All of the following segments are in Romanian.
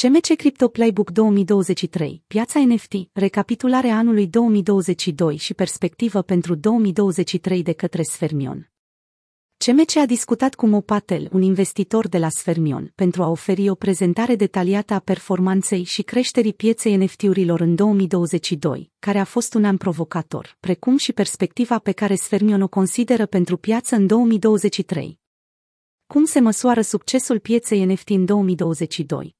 CMC Crypto Playbook 2023, piața NFT, recapitulare anului 2022 și perspectivă pentru 2023 de către Sfermion. CMC a discutat cu Mo Patel, un investitor de la Sfermion, pentru a oferi o prezentare detaliată a performanței și creșterii pieței NFT-urilor în 2022, care a fost un an provocator, precum și perspectiva pe care Sfermion o consideră pentru piață în 2023. Cum se măsoară succesul pieței NFT în 2022?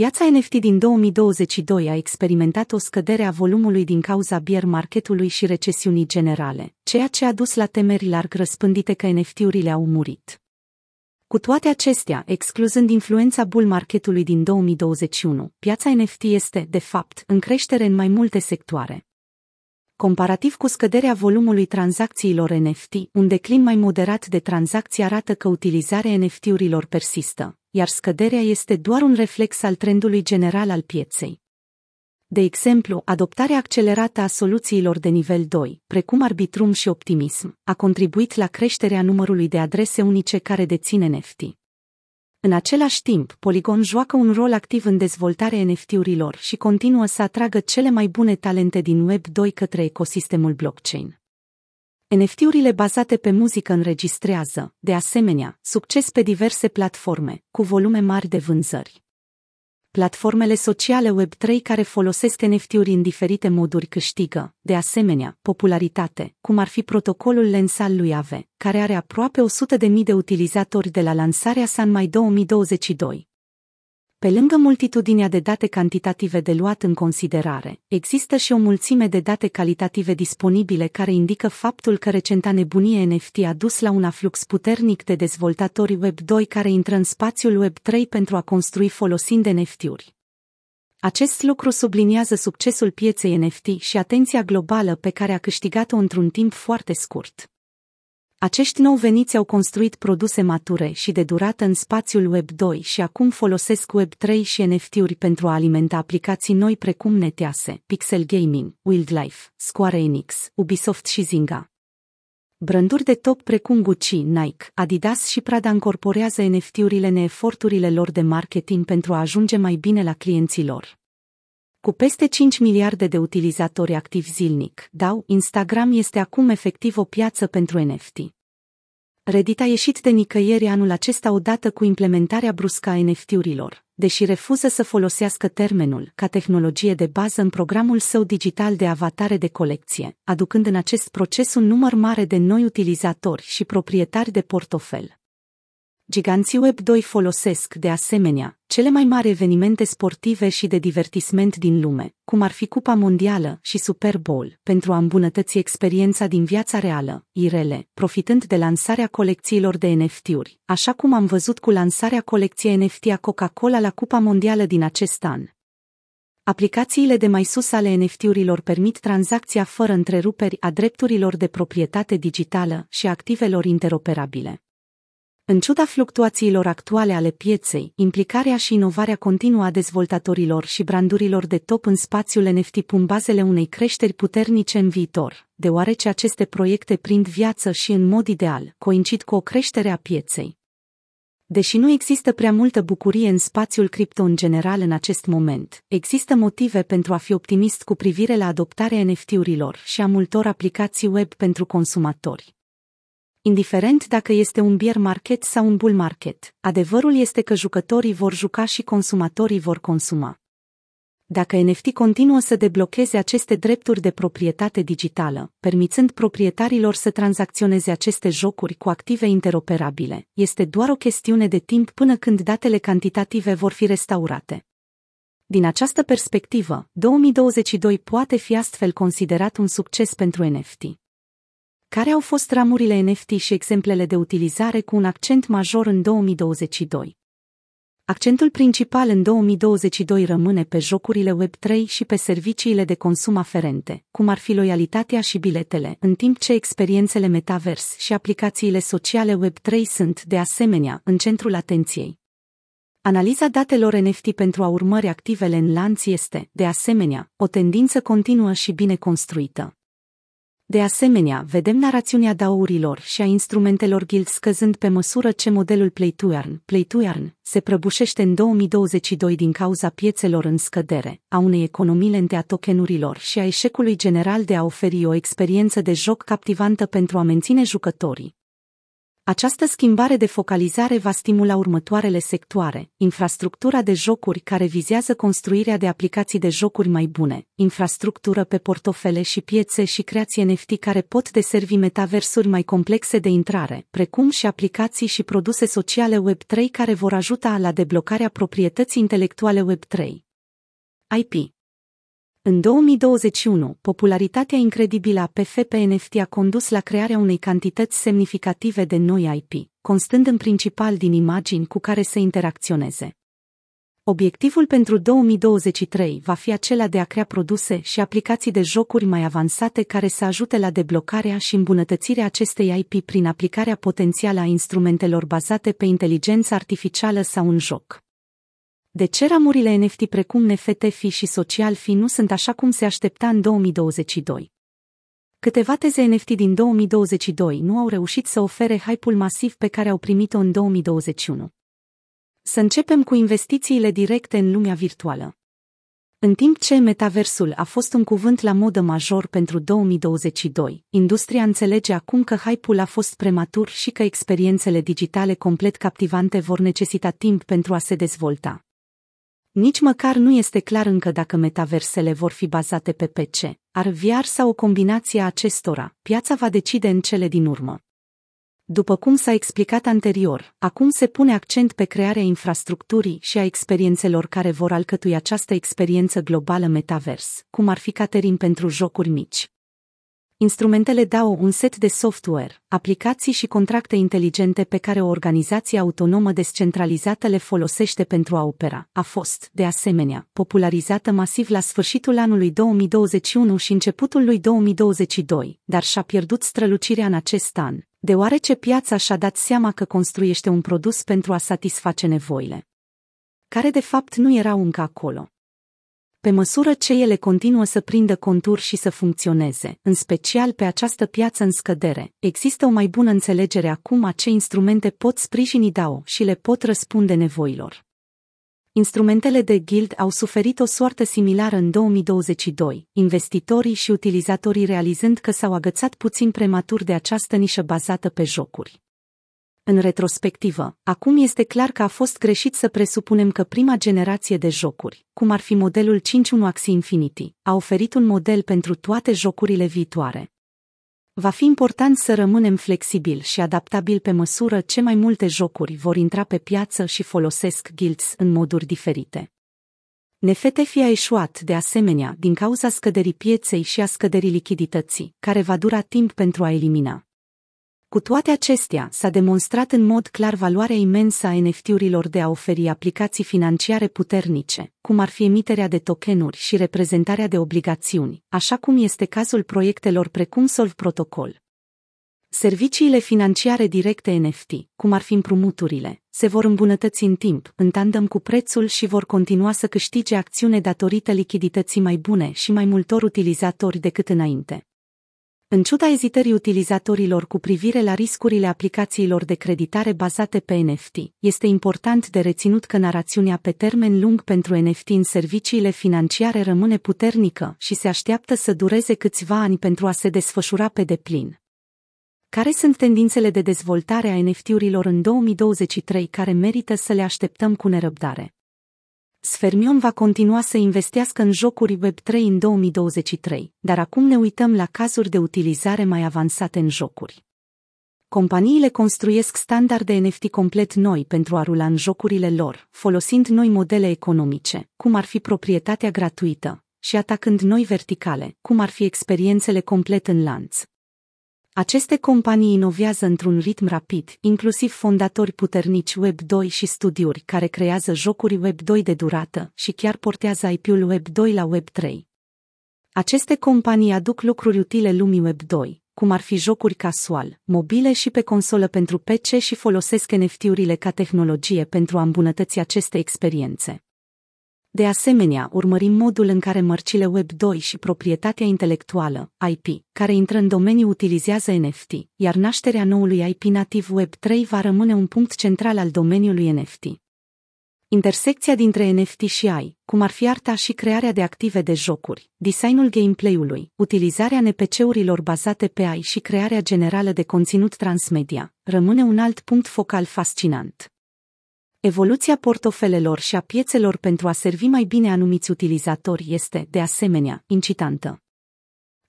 Piața NFT din 2022 a experimentat o scădere a volumului din cauza bear marketului și recesiunii generale, ceea ce a dus la temeri larg răspândite că NFT-urile au murit. Cu toate acestea, excluzând influența bull marketului din 2021, piața NFT este, de fapt, în creștere în mai multe sectoare. Comparativ cu scăderea volumului tranzacțiilor NFT, un declin mai moderat de tranzacții arată că utilizarea NFT-urilor persistă, iar scăderea este doar un reflex al trendului general al pieței. De exemplu, adoptarea accelerată a soluțiilor de nivel 2, precum Arbitrum și Optimism, a contribuit la creșterea numărului de adrese unice care dețin NFT. În același timp, Polygon joacă un rol activ în dezvoltarea NFT-urilor și continuă să atragă cele mai bune talente din Web 2 către ecosistemul blockchain. NFT-urile bazate pe muzică înregistrează, de asemenea, succes pe diverse platforme, cu volume mari de vânzări. Platformele sociale Web3 care folosesc NFT-uri în diferite moduri câștigă, de asemenea, popularitate, cum ar fi protocolul Lens al lui Ave, care are aproape 100.000 de utilizatori de la lansarea sa în mai 2022. Pe lângă multitudinea de date cantitative de luat în considerare, există și o mulțime de date calitative disponibile care indică faptul că recenta nebunie NFT a dus la un aflux puternic de dezvoltatori Web 2 care intră în spațiul Web 3 pentru a construi folosind NFT-uri. Acest lucru subliniază succesul pieței NFT și atenția globală pe care a câștigat-o într-un timp foarte scurt. Acești nou veniți au construit produse mature și de durată în spațiul Web 2 și acum folosesc Web 3 și NFT-uri pentru a alimenta aplicații noi precum Netease, Pixel Gaming, Wildlife, Square Enix, Ubisoft și Zynga. Branduri de top precum Gucci, Nike, Adidas și Prada încorporează NFT-urile în eforturile lor de marketing pentru a ajunge mai bine la clienții lor. Cu peste 5 miliarde de utilizatori activi zilnic, DAO, Instagram este acum efectiv o piață pentru NFT. Reddit a ieșit de nicăieri anul acesta odată cu implementarea bruscă a NFT-urilor, deși refuză să folosească termenul ca tehnologie de bază în programul său digital de avatare de colecție, aducând în acest proces un număr mare de noi utilizatori și proprietari de portofel. Giganții Web2 folosesc, de asemenea, cele mai mari evenimente sportive și de divertisment din lume, cum ar fi Cupa Mondială și Super Bowl, pentru a îmbunătăți experiența din viața reală, IRL, profitând de lansarea colecțiilor de NFT-uri, așa cum am văzut cu lansarea colecției NFT a Coca-Cola la Cupa Mondială din acest an. Aplicațiile de mai sus ale NFT-urilor permit tranzacția fără întreruperi a drepturilor de proprietate digitală și activelor interoperabile. În ciuda fluctuațiilor actuale ale pieței, implicarea și inovarea continuă a dezvoltatorilor și brandurilor de top în spațiul NFT pun bazele unei creșteri puternice în viitor, deoarece aceste proiecte prind viață și în mod ideal coincid cu o creștere a pieței. Deși nu există prea multă bucurie în spațiul cripto în general în acest moment, există motive pentru a fi optimist cu privire la adoptarea NFT-urilor și a multor aplicații web pentru consumatori indiferent dacă este un bear market sau un bull market. Adevărul este că jucătorii vor juca și consumatorii vor consuma. Dacă NFT continuă să deblocheze aceste drepturi de proprietate digitală, permițând proprietarilor să tranzacționeze aceste jocuri cu active interoperabile, este doar o chestiune de timp până când datele cantitative vor fi restaurate. Din această perspectivă, 2022 poate fi astfel considerat un succes pentru NFT. Care au fost ramurile NFT și exemplele de utilizare cu un accent major în 2022? Accentul principal în 2022 rămâne pe jocurile Web3 și pe serviciile de consum aferente, cum ar fi loialitatea și biletele, în timp ce experiențele metavers și aplicațiile sociale Web3 sunt, de asemenea, în centrul atenției. Analiza datelor NFT pentru a urmări activele în lanț este, de asemenea, o tendință continuă și bine construită. De asemenea, vedem narațiunea daurilor și a instrumentelor guild scăzând pe măsură ce modelul Play-to-Earn, Play-to-Earn se prăbușește în 2022 din cauza piețelor în scădere, a unei economii lente a tokenurilor și a eșecului general de a oferi o experiență de joc captivantă pentru a menține jucătorii. Această schimbare de focalizare va stimula următoarele sectoare, infrastructura de jocuri care vizează construirea de aplicații de jocuri mai bune, infrastructură pe portofele și piețe și creație NFT care pot deservi metaversuri mai complexe de intrare, precum și aplicații și produse sociale Web3 care vor ajuta la deblocarea proprietății intelectuale Web3. IP în 2021, popularitatea incredibilă a PFP-NFT a condus la crearea unei cantități semnificative de noi IP, constând în principal din imagini cu care să interacționeze. Obiectivul pentru 2023 va fi acela de a crea produse și aplicații de jocuri mai avansate care să ajute la deblocarea și îmbunătățirea acestei IP prin aplicarea potențială a instrumentelor bazate pe inteligență artificială sau un joc. De ce ramurile NFT precum NFT fi și Social fi nu sunt așa cum se aștepta în 2022? Câteva teze NFT din 2022 nu au reușit să ofere hype-ul masiv pe care au primit-o în 2021. Să începem cu investițiile directe în lumea virtuală. În timp ce metaversul a fost un cuvânt la modă major pentru 2022, industria înțelege acum că hype-ul a fost prematur și că experiențele digitale complet captivante vor necesita timp pentru a se dezvolta. Nici măcar nu este clar încă dacă metaversele vor fi bazate pe PC, ar VR sau o combinație a acestora, piața va decide în cele din urmă. După cum s-a explicat anterior, acum se pune accent pe crearea infrastructurii și a experiențelor care vor alcătui această experiență globală metavers, cum ar fi catering pentru jocuri mici. Instrumentele dau un set de software, aplicații și contracte inteligente pe care o organizație autonomă descentralizată le folosește pentru a opera. A fost, de asemenea, popularizată masiv la sfârșitul anului 2021 și începutul lui 2022, dar și-a pierdut strălucirea în acest an, deoarece piața și-a dat seama că construiește un produs pentru a satisface nevoile care de fapt nu erau încă acolo pe măsură ce ele continuă să prindă contur și să funcționeze, în special pe această piață în scădere, există o mai bună înțelegere acum a ce instrumente pot sprijini DAO și le pot răspunde nevoilor. Instrumentele de guild au suferit o soartă similară în 2022, investitorii și utilizatorii realizând că s-au agățat puțin prematur de această nișă bazată pe jocuri. În retrospectivă, acum este clar că a fost greșit să presupunem că prima generație de jocuri, cum ar fi modelul 5.1 Axie Infinity, a oferit un model pentru toate jocurile viitoare. Va fi important să rămânem flexibili și adaptabili pe măsură ce mai multe jocuri vor intra pe piață și folosesc guilds în moduri diferite. fi a eșuat, de asemenea, din cauza scăderii pieței și a scăderii lichidității, care va dura timp pentru a elimina. Cu toate acestea, s-a demonstrat în mod clar valoarea imensă a NFT-urilor de a oferi aplicații financiare puternice, cum ar fi emiterea de tokenuri și reprezentarea de obligațiuni, așa cum este cazul proiectelor precum Solv Protocol. Serviciile financiare directe NFT, cum ar fi împrumuturile, se vor îmbunătăți în timp, în tandem cu prețul și vor continua să câștige acțiune datorită lichidității mai bune și mai multor utilizatori decât înainte. În ciuda ezitării utilizatorilor cu privire la riscurile aplicațiilor de creditare bazate pe NFT, este important de reținut că narațiunea pe termen lung pentru NFT în serviciile financiare rămâne puternică și se așteaptă să dureze câțiva ani pentru a se desfășura pe deplin. Care sunt tendințele de dezvoltare a NFT-urilor în 2023 care merită să le așteptăm cu nerăbdare? Sfermion va continua să investească în jocuri Web3 în 2023, dar acum ne uităm la cazuri de utilizare mai avansate în jocuri. Companiile construiesc standarde NFT complet noi pentru a rula în jocurile lor, folosind noi modele economice, cum ar fi proprietatea gratuită, și atacând noi verticale, cum ar fi experiențele complet în lanț. Aceste companii inovează într-un ritm rapid, inclusiv fondatori puternici Web2 și studiuri care creează jocuri Web2 de durată și chiar portează IP-ul Web2 la Web3. Aceste companii aduc lucruri utile lumii Web2, cum ar fi jocuri casual, mobile și pe consolă pentru PC și folosesc NFT-urile ca tehnologie pentru a îmbunătăți aceste experiențe. De asemenea, urmărim modul în care mărcile Web 2 și proprietatea intelectuală, IP, care intră în domeniu utilizează NFT, iar nașterea noului IP nativ Web 3 va rămâne un punct central al domeniului NFT. Intersecția dintre NFT și AI, cum ar fi arta și crearea de active de jocuri, designul gameplay-ului, utilizarea NPC-urilor bazate pe AI și crearea generală de conținut transmedia, rămâne un alt punct focal fascinant. Evoluția portofelelor și a piețelor pentru a servi mai bine anumiți utilizatori este, de asemenea, incitantă.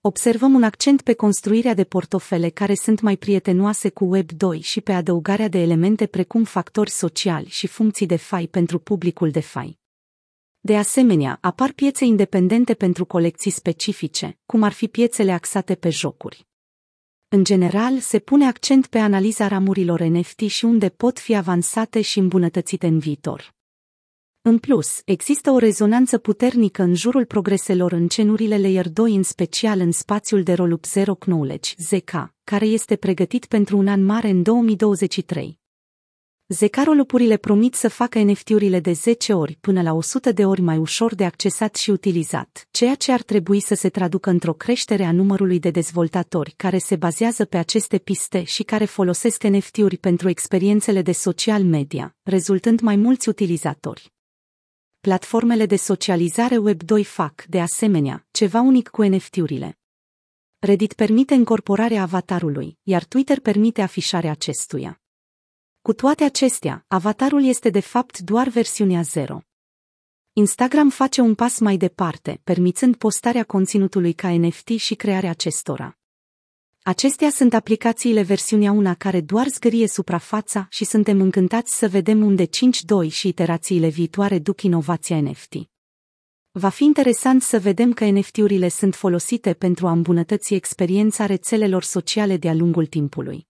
Observăm un accent pe construirea de portofele care sunt mai prietenoase cu Web 2 și pe adăugarea de elemente precum factori sociali și funcții de fai pentru publicul de fai. De asemenea, apar piețe independente pentru colecții specifice, cum ar fi piețele axate pe jocuri. În general, se pune accent pe analiza ramurilor NFT și unde pot fi avansate și îmbunătățite în viitor. În plus, există o rezonanță puternică în jurul progreselor în cenurile Layer 2, în special în spațiul de rollup Zero Knowledge, ZK, care este pregătit pentru un an mare în 2023. Zecarolupurile promit să facă NFT-urile de 10 ori până la 100 de ori mai ușor de accesat și utilizat, ceea ce ar trebui să se traducă într-o creștere a numărului de dezvoltatori care se bazează pe aceste piste și care folosesc NFT-uri pentru experiențele de social media, rezultând mai mulți utilizatori. Platformele de socializare Web2 fac, de asemenea, ceva unic cu NFT-urile. Reddit permite încorporarea avatarului, iar Twitter permite afișarea acestuia. Cu toate acestea, avatarul este de fapt doar versiunea 0. Instagram face un pas mai departe, permițând postarea conținutului ca NFT și crearea acestora. Acestea sunt aplicațiile versiunea 1 care doar zgârie suprafața și suntem încântați să vedem unde 5.2 și iterațiile viitoare duc inovația NFT. Va fi interesant să vedem că NFT-urile sunt folosite pentru a îmbunătăți experiența rețelelor sociale de-a lungul timpului.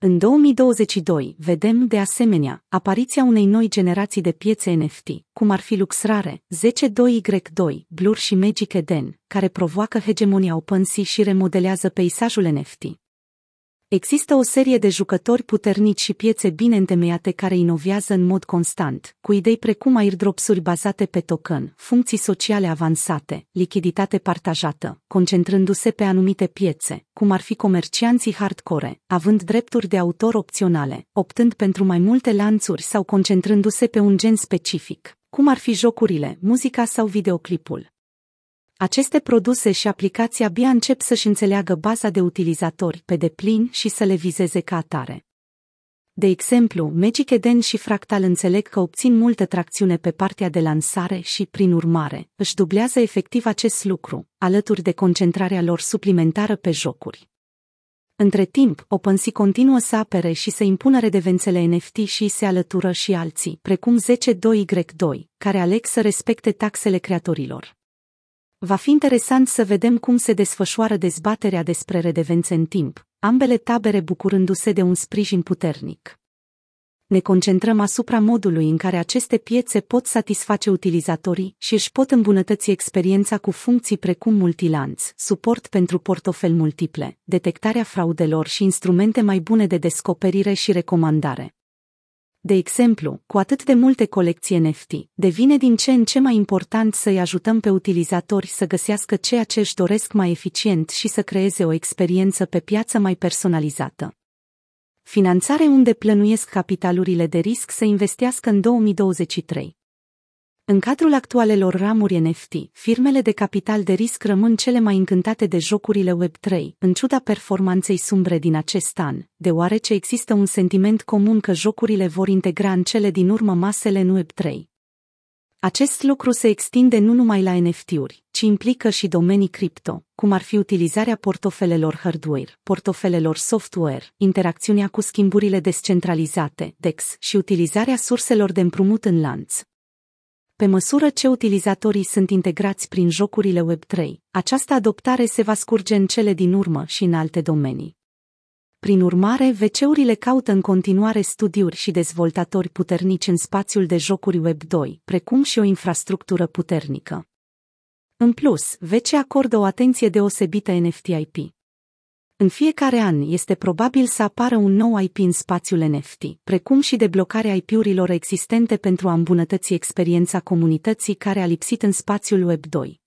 În 2022 vedem, de asemenea, apariția unei noi generații de piețe NFT, cum ar fi Luxrare, 10.2Y2, Blur și Magic Eden, care provoacă hegemonia OpenSea și remodelează peisajul NFT. Există o serie de jucători puternici și piețe bine întemeiate care inovează în mod constant, cu idei precum airdropsuri bazate pe token, funcții sociale avansate, lichiditate partajată, concentrându-se pe anumite piețe, cum ar fi comercianții hardcore, având drepturi de autor opționale, optând pentru mai multe lanțuri sau concentrându-se pe un gen specific, cum ar fi jocurile, muzica sau videoclipul. Aceste produse și aplicații abia încep să-și înțeleagă baza de utilizatori pe deplin și să le vizeze ca atare. De exemplu, Magic Eden și Fractal înțeleg că obțin multă tracțiune pe partea de lansare și, prin urmare, își dublează efectiv acest lucru, alături de concentrarea lor suplimentară pe jocuri. Între timp, OpenSea continuă să apere și să impună redevențele NFT și se alătură și alții, precum 10.2Y2, care aleg să respecte taxele creatorilor. Va fi interesant să vedem cum se desfășoară dezbaterea despre redevențe în timp, ambele tabere bucurându-se de un sprijin puternic. Ne concentrăm asupra modului în care aceste piețe pot satisface utilizatorii și își pot îmbunătăți experiența cu funcții precum multilanț, suport pentru portofel multiple, detectarea fraudelor și instrumente mai bune de descoperire și recomandare. De exemplu, cu atât de multe colecții NFT, devine din ce în ce mai important să-i ajutăm pe utilizatori să găsească ceea ce își doresc mai eficient și să creeze o experiență pe piață mai personalizată. Finanțare unde plănuiesc capitalurile de risc să investească în 2023. În cadrul actualelor ramuri NFT, firmele de capital de risc rămân cele mai încântate de jocurile Web3, în ciuda performanței sumbre din acest an, deoarece există un sentiment comun că jocurile vor integra în cele din urmă masele în Web3. Acest lucru se extinde nu numai la NFT-uri, ci implică și domenii cripto, cum ar fi utilizarea portofelelor hardware, portofelelor software, interacțiunea cu schimburile descentralizate, DEX și utilizarea surselor de împrumut în lanț. Pe măsură ce utilizatorii sunt integrați prin jocurile Web3, această adoptare se va scurge în cele din urmă și în alte domenii. Prin urmare, VC-urile caută în continuare studiuri și dezvoltatori puternici în spațiul de jocuri Web2, precum și o infrastructură puternică. În plus, VC acordă o atenție deosebită NFT IP. În fiecare an este probabil să apară un nou IP în spațiul NFT, precum și deblocarea IP-urilor existente pentru a îmbunătăți experiența comunității care a lipsit în spațiul Web 2.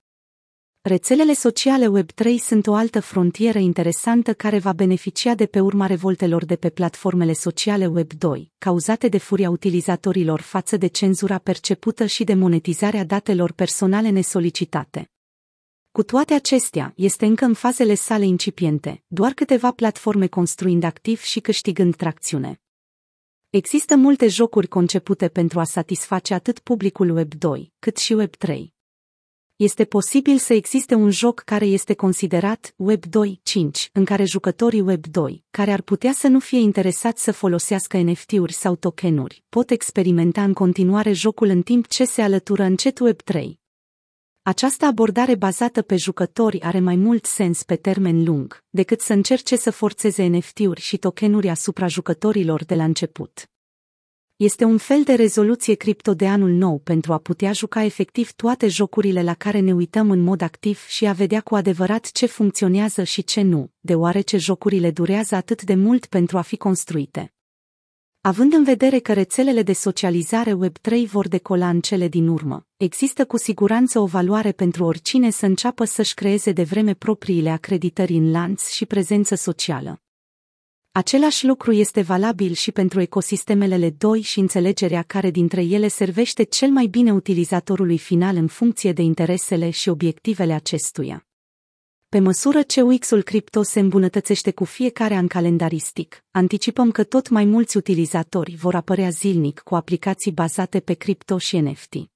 Rețelele sociale Web3 sunt o altă frontieră interesantă care va beneficia de pe urma revoltelor de pe platformele sociale Web2, cauzate de furia utilizatorilor față de cenzura percepută și de monetizarea datelor personale nesolicitate. Cu toate acestea, este încă în fazele sale incipiente, doar câteva platforme construind activ și câștigând tracțiune. Există multe jocuri concepute pentru a satisface atât publicul Web 2, cât și Web 3. Este posibil să existe un joc care este considerat Web 2.5, în care jucătorii Web 2, care ar putea să nu fie interesați să folosească NFT-uri sau tokenuri, pot experimenta în continuare jocul în timp ce se alătură încet Web 3. Această abordare bazată pe jucători are mai mult sens pe termen lung, decât să încerce să forțeze NFT-uri și tokenuri asupra jucătorilor de la început. Este un fel de rezoluție cripto de anul nou pentru a putea juca efectiv toate jocurile la care ne uităm în mod activ și a vedea cu adevărat ce funcționează și ce nu, deoarece jocurile durează atât de mult pentru a fi construite. Având în vedere că rețelele de socializare Web3 vor decola în cele din urmă, există cu siguranță o valoare pentru oricine să înceapă să-și creeze de vreme propriile acreditări în lanț și prezență socială. Același lucru este valabil și pentru ecosistemele le 2 și înțelegerea care dintre ele servește cel mai bine utilizatorului final în funcție de interesele și obiectivele acestuia. Pe măsură ce UX-ul cripto se îmbunătățește cu fiecare an calendaristic, anticipăm că tot mai mulți utilizatori vor apărea zilnic cu aplicații bazate pe cripto și NFT.